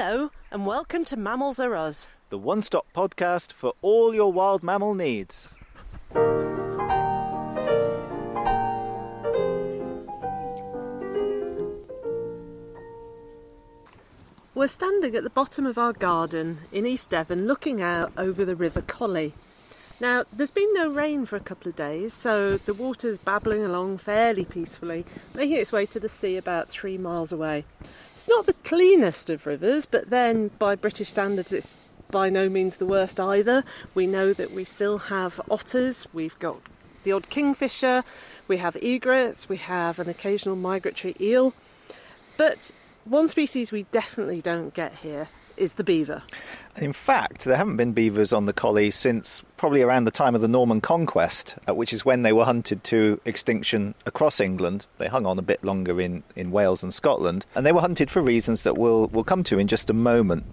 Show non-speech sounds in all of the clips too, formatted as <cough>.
Hello, and welcome to Mammals Are Us. the one stop podcast for all your wild mammal needs. We're standing at the bottom of our garden in East Devon looking out over the River Coly. Now, there's been no rain for a couple of days, so the water's babbling along fairly peacefully, making its way to the sea about three miles away. It's not the cleanest of rivers, but then by British standards, it's by no means the worst either. We know that we still have otters, we've got the odd kingfisher, we have egrets, we have an occasional migratory eel. But one species we definitely don't get here is the beaver. In fact, there haven't been beavers on the Coly since probably around the time of the Norman Conquest, uh, which is when they were hunted to extinction across England. They hung on a bit longer in, in Wales and Scotland, and they were hunted for reasons that we'll, we'll come to in just a moment.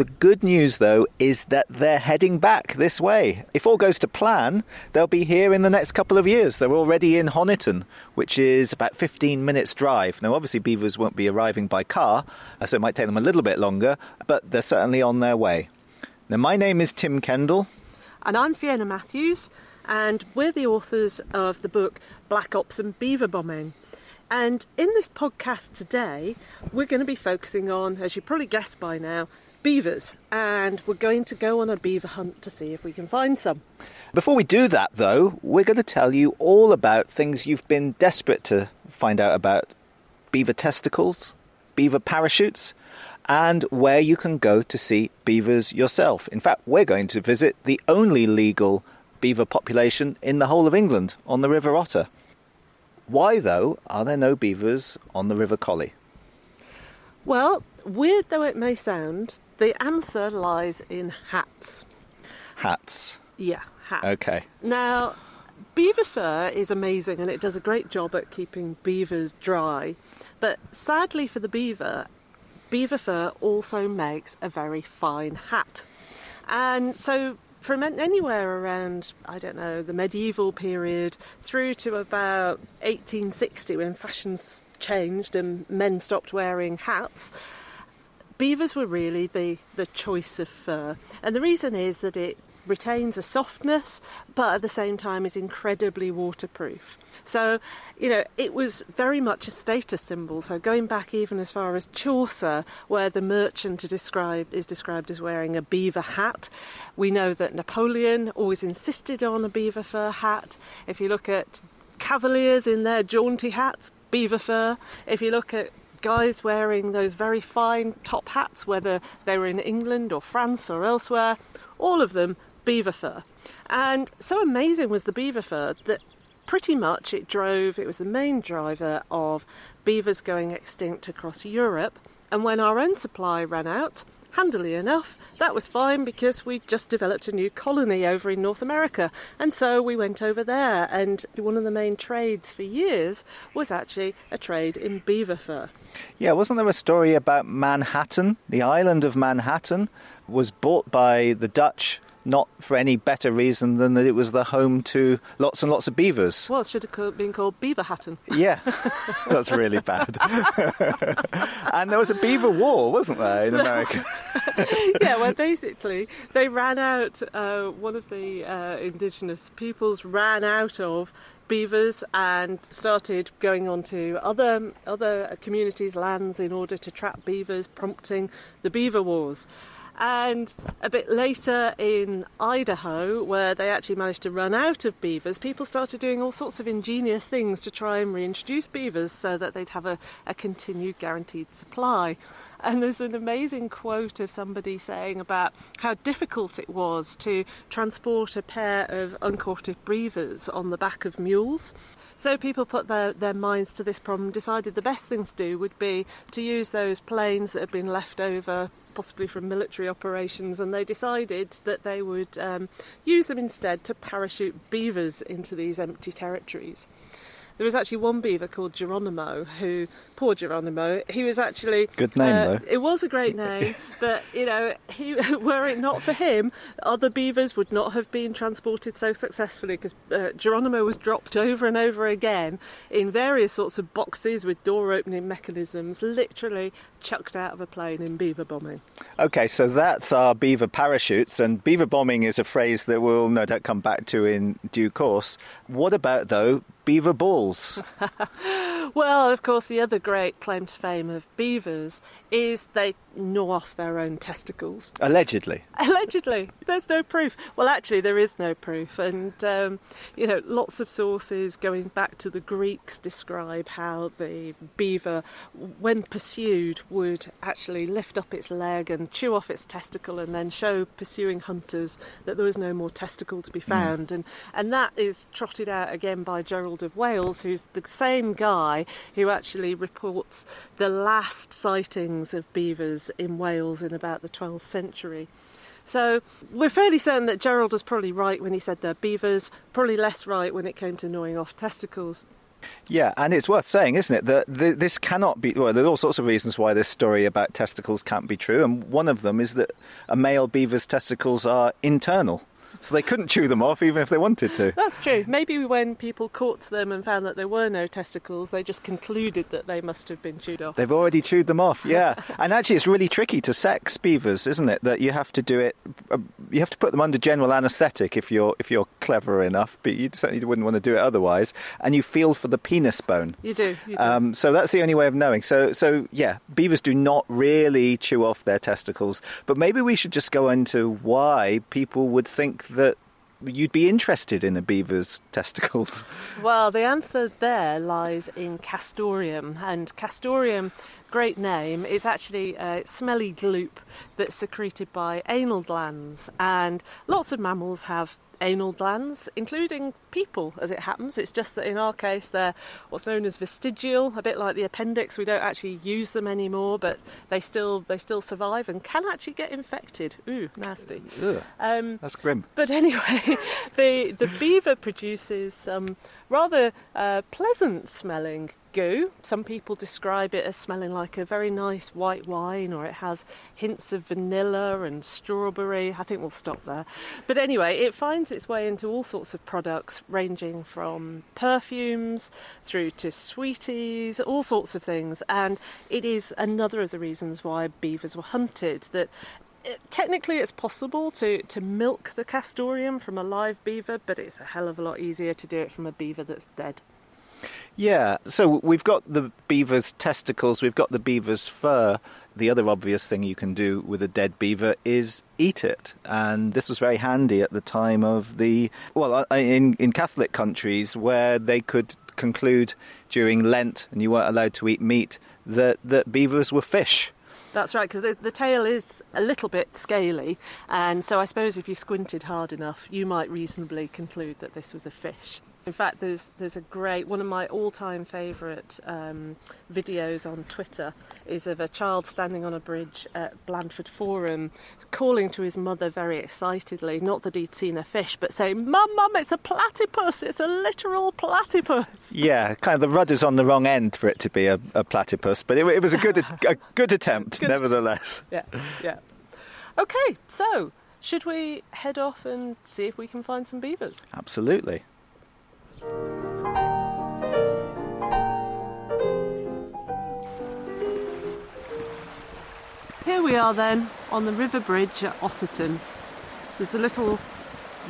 The good news, though, is that they're heading back this way. If all goes to plan, they'll be here in the next couple of years. They're already in Honiton, which is about 15 minutes' drive. Now, obviously, beavers won't be arriving by car, uh, so it might take them a little bit longer, but they're certainly on their way. Now, my name is Tim Kendall. And I'm Fiona Mathews, and we're the authors of the book Black Ops and Beaver Bombing. And in this podcast today, we're going to be focusing on, as you probably guessed by now, beavers. And we're going to go on a beaver hunt to see if we can find some. Before we do that, though, we're going to tell you all about things you've been desperate to find out about beaver testicles, beaver parachutes, and where you can go to see beavers yourself. In fact, we're going to visit the only legal beaver population in the whole of England on the River Otter. Why, though, are there no beavers on the River Coly? Well, weird though it may sound, the answer lies in hats. Hats. Yeah, hats. Okay. Now, beaver fur is amazing and it does a great job at keeping beavers dry. But sadly for the beaver, beaver fur also makes a very fine hat. And so from anywhere around, I don't know, the medieval period through to about 1860 when fashions changed and men stopped wearing hats, beavers were really the, the choice of fur. And the reason is that it retains a softness, but at the same time is incredibly waterproof. So, you know, it was very much a status symbol. So, going back even as far as Chaucer, where the merchant is described, is described as wearing a beaver hat, we know that Napoleon always insisted on a beaver fur hat. If you look at cavaliers in their jaunty hats, beaver fur. If you look at guys wearing those very fine top hats, whether they were in England or France or elsewhere, all of them beaver fur. And so amazing was the beaver fur that pretty much it drove, it was the main driver of beavers going extinct across Europe. And when our own supply ran out, handily enough, that was fine because we just developed a new colony over in North America. And so we went over there, and one of the main trades for years was actually a trade in beaver fur. Yeah, wasn't there a story about Manhattan? The island of Manhattan was bought by the Dutch not for any better reason than that it was the home to lots and lots of beavers. Well, it should have been called Beaver Hatton. Yeah, <laughs> <laughs> that's really bad. <laughs> and there was a beaver war, wasn't there, in America? yeah, well, basically, they ran out, uh, one of the uh, indigenous peoples ran out of beavers and started going on to other, other communities' lands in order to trap beavers, prompting the beaver wars. And a bit later in Idaho, where they actually managed to run out of beavers, people started doing all sorts of ingenious things to try and reintroduce beavers so that they'd have a, a continued guaranteed supply. And there's an amazing quote of somebody saying about how difficult it was to transport a pair of uncourted beavers on the back of mules. So people put their, their minds to this problem, decided the best thing to do would be to use those planes that had been left over possibly from military operations, and they decided that they would um, use them instead to parachute beavers into these empty territories. There was actually one beaver called Geronimo who, poor Geronimo, he was actually Good name, uh, though. It was a great name, <laughs> but you know, he, <laughs> were it not for him, other beavers would not have been transported so successfully because uh, Geronimo was dropped over and over again in various sorts of boxes with door opening mechanisms, literally chucked out of a plane in beaver bombing. Okay, so that's our beaver parachutes, and beaver bombing is a phrase that we'll no doubt come back to in due course. What about, though, beaver balls? <laughs> Well, of course, the other great claim to fame of beavers is they gnaw off their own testicles. <laughs> Allegedly. Allegedly, there's no proof. Well, actually, there is no proof, and um, you know, lots of sources going back to the Greeks describe how the beaver, when pursued, would actually lift up its leg and chew off its testicle, and then show pursuing hunters that there was no more testicle to be found, and and that is trotted out again by Gerald of Wales, who's the same guy who actually reports the last sightings of beavers in Wales in about the 12th century. So we're fairly certain that Gerald was probably right when he said they're beavers, probably less right when it came to gnawing off testicles. Yeah, and it's worth saying, isn't it, that this cannot be. Well, there are all sorts of reasons why this story about testicles can't be true, and one of them is that a male beaver's testicles are internal. So they couldn't chew them off even if they wanted to. That's true. Maybe when people caught them and found that there were no testicles, they just concluded that they must have been chewed off. They've already chewed them off, yeah. <laughs> and actually, it's really tricky to sex beavers, isn't it? That you have to do it. Uh, you have to put them under general anaesthetic if you're if you're clever enough, but you certainly wouldn't want to do it otherwise. And you feel for the penis bone. You do. You do. Um, so that's the only way of knowing. So, so yeah, beavers do not really chew off their testicles. But maybe we should just go into why people would think that you'd be interested in a beaver's testicles. <laughs> Well, the answer there lies in castoreum, and castoreum, great name, is actually a smelly gloop that's secreted by anal glands, and lots of mammals have anal glands, including people, as it happens. It's just that in our case, they're what's known as vestigial, a bit like the appendix. We don't actually use them anymore, but they still they still survive and can actually get infected. Ooh, nasty. Ugh, Um, that's grim. but anyway, <laughs> the the beaver produces some rather uh, pleasant smelling goo. Some people describe it as smelling like a very nice white wine, or it has hints of vanilla and strawberry. I think we'll stop there. But anyway, it finds its way into all sorts of products, ranging from perfumes through to sweeties, all sorts of things. And it is another of the reasons why beavers were hunted. That it- technically it's possible to, to milk the castoreum from a live beaver, but it's a hell of a lot easier to do it from a beaver that's dead. Yeah, so we've got the beaver's testicles, we've got the beaver's fur. The other obvious thing you can do with a dead beaver is eat it. And this was very handy at the time of the, well, in, in Catholic countries where they could conclude during Lent and you weren't allowed to eat meat that, that beavers were fish. That's right, because the, the tail is a little bit scaly, and so I suppose if you squinted hard enough, you might reasonably conclude that this was a fish. In fact, there's there's a great one of my all-time favourite um, videos on Twitter is of a child standing on a bridge at Blandford Forum, calling to his mother very excitedly, not that he'd seen a fish, but saying, "Mum, mum, it's a platypus! It's a literal platypus!" Yeah, kind of the rudder's on the wrong end for it to be a, a platypus, but it, it was a good, <laughs> a good attempt, Good. nevertheless. yeah, yeah. Okay, so should we head off and see if we can find some beavers? Absolutely. Here we are then on the river bridge at Otterton. There's a little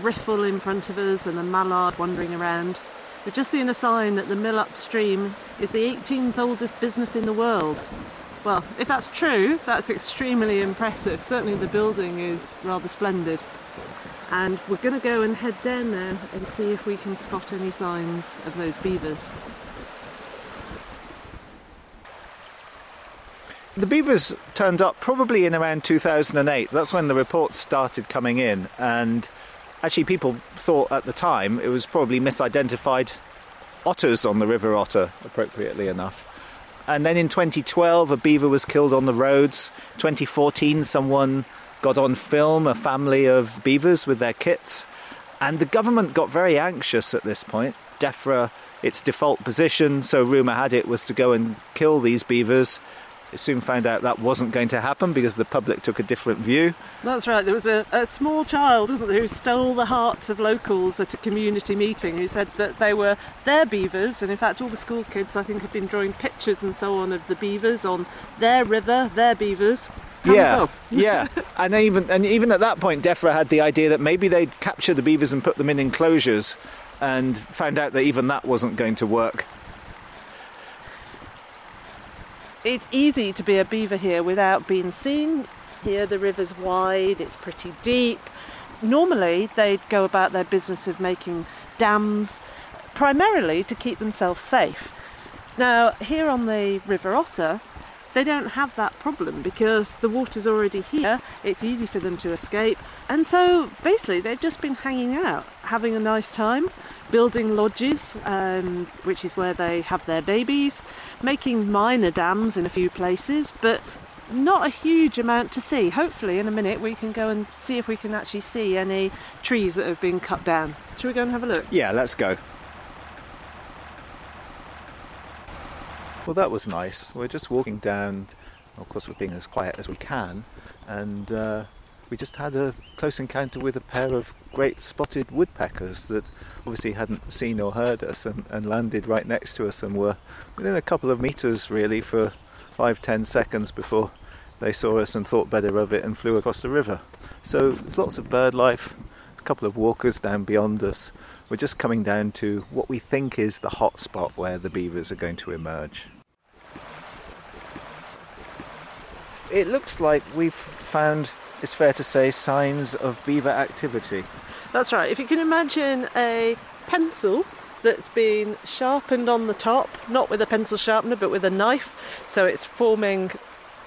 riffle in front of us and a mallard wandering around. We've just seen a sign that the mill upstream is the 18th oldest business in the world. Well, if that's true, that's extremely impressive. Certainly the building is rather splendid. And we're going to go and head down now and see if we can spot any signs of those beavers. The beavers turned up probably in around 2008. That's when the reports started coming in, and actually, people thought at the time it was probably misidentified otters on the River Otter, appropriately enough. And then in 2012, a beaver was killed on the roads. 2014, someone got on film a family of beavers with their kits. And the government got very anxious at this point. DEFRA its default position. So, rumour had it was to go and kill these beavers. It soon found out that wasn't going to happen because the public took a different view. That's right. There was a, a small child, wasn't there, who stole the hearts of locals at a community meeting who said that they were their beavers. And in fact, all the school kids, I think, have been drawing pictures and so on of the beavers on their river, their beavers. Hands yeah, yeah, <laughs> and even and even at that point, DEFRA had the idea that maybe they'd capture the beavers and put them in enclosures, and found out that even that wasn't going to work. It's easy to be a beaver here without being seen. Here the river's wide, it's pretty deep. Normally they'd go about their business of making dams primarily to keep themselves safe. Now, here on the River Otter, they don't have that problem because the water's already here, it's easy for them to escape, and so basically they've just been hanging out, having a nice time, building lodges, um, which is where they have their babies, making minor dams in a few places, but not a huge amount to see. Hopefully, in a minute, we can go and see if we can actually see any trees that have been cut down. Shall we go and have a look? Yeah, let's go. Well, that was nice. We're just walking down. Of course, we're being as quiet as we can, and uh, we just had a close encounter with a pair of great spotted woodpeckers that obviously hadn't seen or heard us and, and landed right next to us and were within a couple of meters really for five ten seconds before they saw us and thought better of it and flew across the river. So there's lots of bird life. A couple of walkers down beyond us. We're just coming down to what we think is the hot spot where the beavers are going to emerge. It looks like we've found, it's fair to say, signs of beaver activity. That's right. If you can imagine a pencil that's been sharpened on the top, not with a pencil sharpener, but with a knife, so it's forming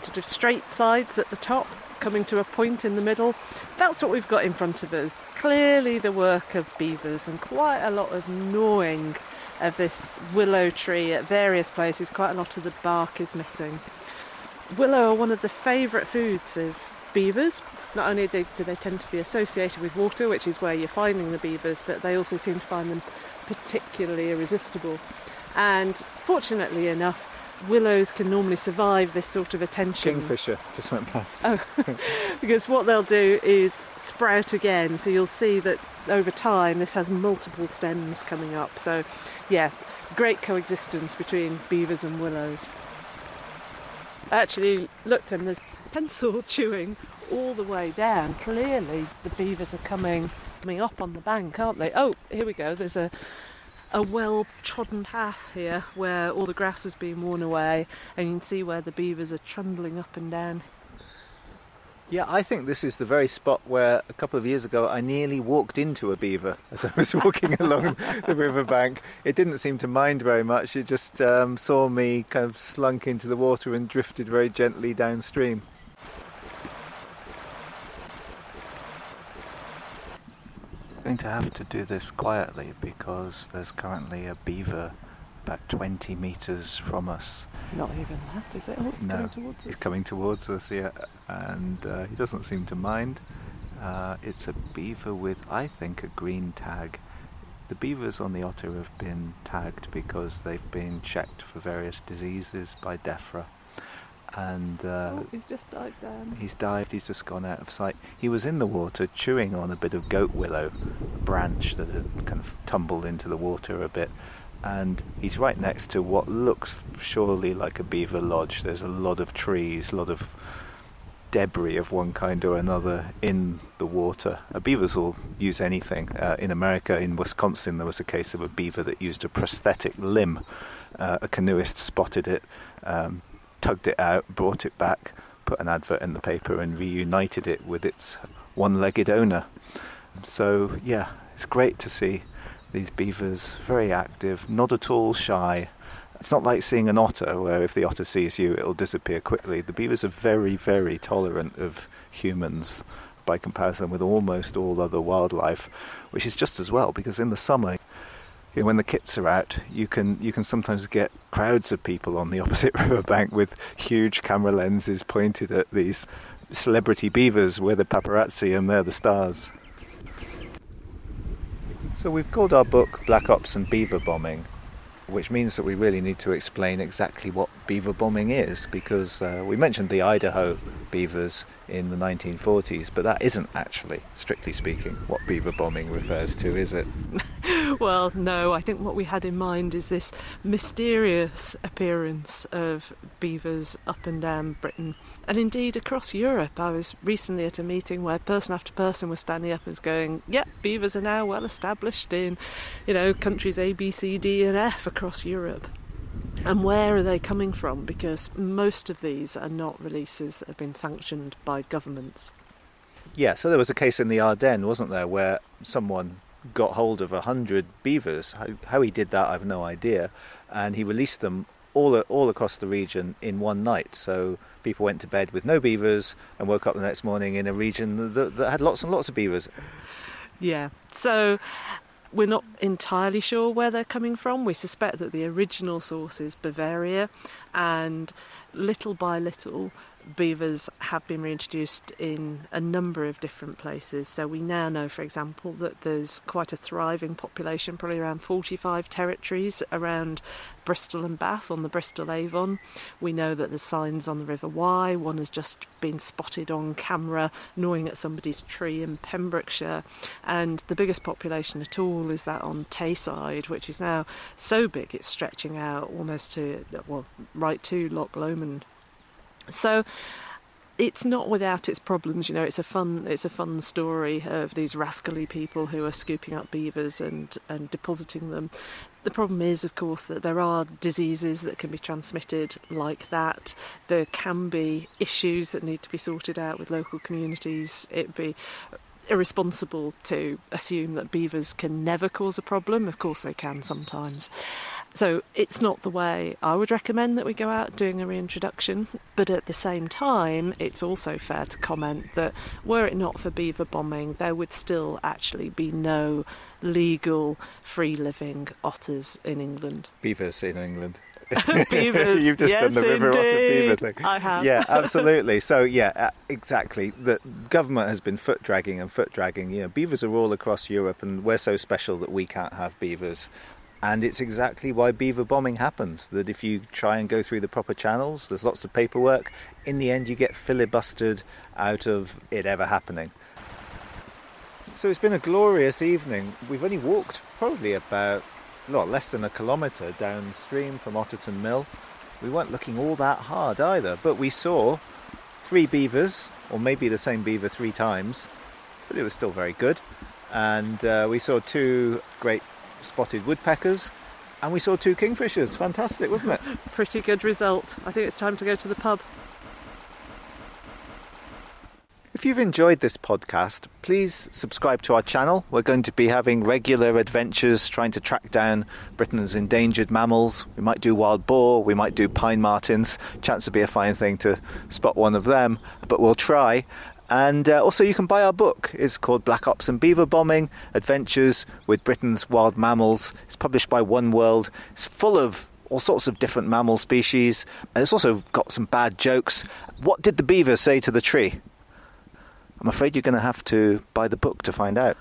sort of straight sides at the top, coming to a point in the middle. That's what we've got in front of us. Clearly, the work of beavers and quite a lot of gnawing of this willow tree at various places. Quite a lot of the bark is missing. Willow are one of the favourite foods of beavers. Not only do they tend to be associated with water, which is where you're finding the beavers, but they also seem to find them particularly irresistible. And fortunately enough, willows can normally survive this sort of attention. Kingfisher just went past. Oh, <laughs> because what they'll do is sprout again. So you'll see that over time this has multiple stems coming up. So, yeah, great coexistence between beavers and willows. I actually looked and there's pencil chewing all the way down. Clearly, the beavers are coming coming up on the bank, aren't they? Oh, here we go. There's a a well trodden path here where all the grass has been worn away, and you can see where the beavers are trundling up and down. Yeah, I think this is the very spot where a couple of years ago I nearly walked into a beaver <laughs> as I was walking <laughs> along the riverbank. It didn't seem to mind very much, it just um, saw me kind of slunk into the water and drifted very gently downstream. Going to have to do this quietly because there's currently a beaver about 20 metres from us. Not even that, is it? Oh, it's no, coming towards us. He's coming towards us, yeah, and uh, he doesn't seem to mind. Uh, it's a beaver with, I think, a green tag. The beavers on the otter have been tagged because they've been checked for various diseases by DEFRA and uh, oh, he's just dived down. He's dived. He's just gone out of sight. He was in the water chewing on a bit of goat willow, a branch that had kind of tumbled into the water a bit, and he's right next to what looks surely like a beaver lodge. There's a lot of trees, a lot of debris of one kind or another in the water. Uh, beavers will use anything. Uh, in America, in Wisconsin, there was a case of a beaver that used a prosthetic limb. Uh, a canoeist spotted it. Um, tugged it out, brought it back, put an advert in the paper, and reunited it with its one legged owner. So, yeah, it's great to see these beavers very active, not at all shy. It's not like seeing an otter, where if the otter sees you, it'll disappear quickly. The beavers are very, very tolerant of humans by comparison with almost all other wildlife, which is just as well because in the summer you know, when the kits are out, you can you can sometimes get crowds of people on the <laughs> opposite riverbank with huge camera lenses pointed at these celebrity beavers. We're the paparazzi and they're the stars. So we've called our book Black Ops and Beaver Bombing, which means that we really need to explain exactly what beaver bombing is because uh, we mentioned the Idaho beavers in the 1940s, but that isn't actually, strictly speaking, what beaver bombing refers to, is it? <laughs> well, no, I think what we had in mind is this mysterious appearance of beavers up and down Britain and indeed across Europe. I was recently at a meeting where person after person was standing up and was going, "Yep, yeah, beavers are now well established in, you know, countries A, B, C, D, and F across Europe." And where are they coming from? Because most of these are not releases that have been sanctioned by governments. Yeah, so there was a case in the Ardennes, wasn't there, where someone got hold of a hundred beavers. How, how, he did that, I've no idea, and he released them all all across the region in one night. So people went to bed with no beavers and woke up the next morning in a region that, that had lots and lots of beavers. Yeah. So we're not entirely sure where they're coming from. We suspect that the original source is Bavaria, and little by little, beavers have been reintroduced in a number of different places. So we now know, for example, that there's quite a thriving population, probably around 45 territories around Bristol and Bath on the Bristol Avon. We know that there's signs on the River Wye. One has just been spotted on camera gnawing at somebody's tree in Pembrokeshire. And the biggest population at all is that on Tayside, which is now so big it's stretching out almost to, well, right to Loch Lomond so it's not without its problems, you know. It's a fun, it's a fun story of these rascally people who are scooping up beavers and and depositing them. The problem is, of course, that there are diseases that can be transmitted like that. There can be issues that need to be sorted out with local communities. It'd be irresponsible to assume that beavers can never cause a problem. Of course, they can sometimes. So it's not the way I would recommend that we go out doing a reintroduction, but at the same time, it's also fair to comment that were it not for beaver bombing, there would still actually be no legal free living otters in England. Beavers in England. beavers. <laughs> <laughs> You've just yes, done the river indeed. otter beaver thing. I have. Yeah, <laughs> absolutely. So yeah, uh, exactly. The government has been foot dragging and foot dragging. You know, beavers are all across Europe, and we're so special that we can't have beavers. And it's exactly why beaver bombing happens. That if you try and go through the proper channels, there's lots of paperwork. In the end, you get filibustered out of it ever happening. So it's been a glorious evening. We've only walked probably about not less than a kilometre downstream from Otterton Mill. We weren't looking all that hard either, but we saw three beavers, or maybe the same beaver three times, but it was still very good. And uh, we saw two great spotted woodpeckers, and we saw two kingfishers. Fantastic, wasn't it? <laughs> Pretty good result. I think it's time to go to the pub. If you've enjoyed this podcast, please subscribe to our channel. We're going to be having regular adventures trying to track down Britain's endangered mammals. We might do wild boar, we might do pine martens. Chance to be a fine thing to spot one of them, but we'll try. And uh, also, you can buy our book. It's called Black Ops and Beaver Bombing Adventures with Britain's Wild Mammals. It's published by Oneworld. It's full of all sorts of different mammal species. And it's also got some bad jokes. What did the beaver say to the tree? I'm afraid you're going to have to buy the book to find out.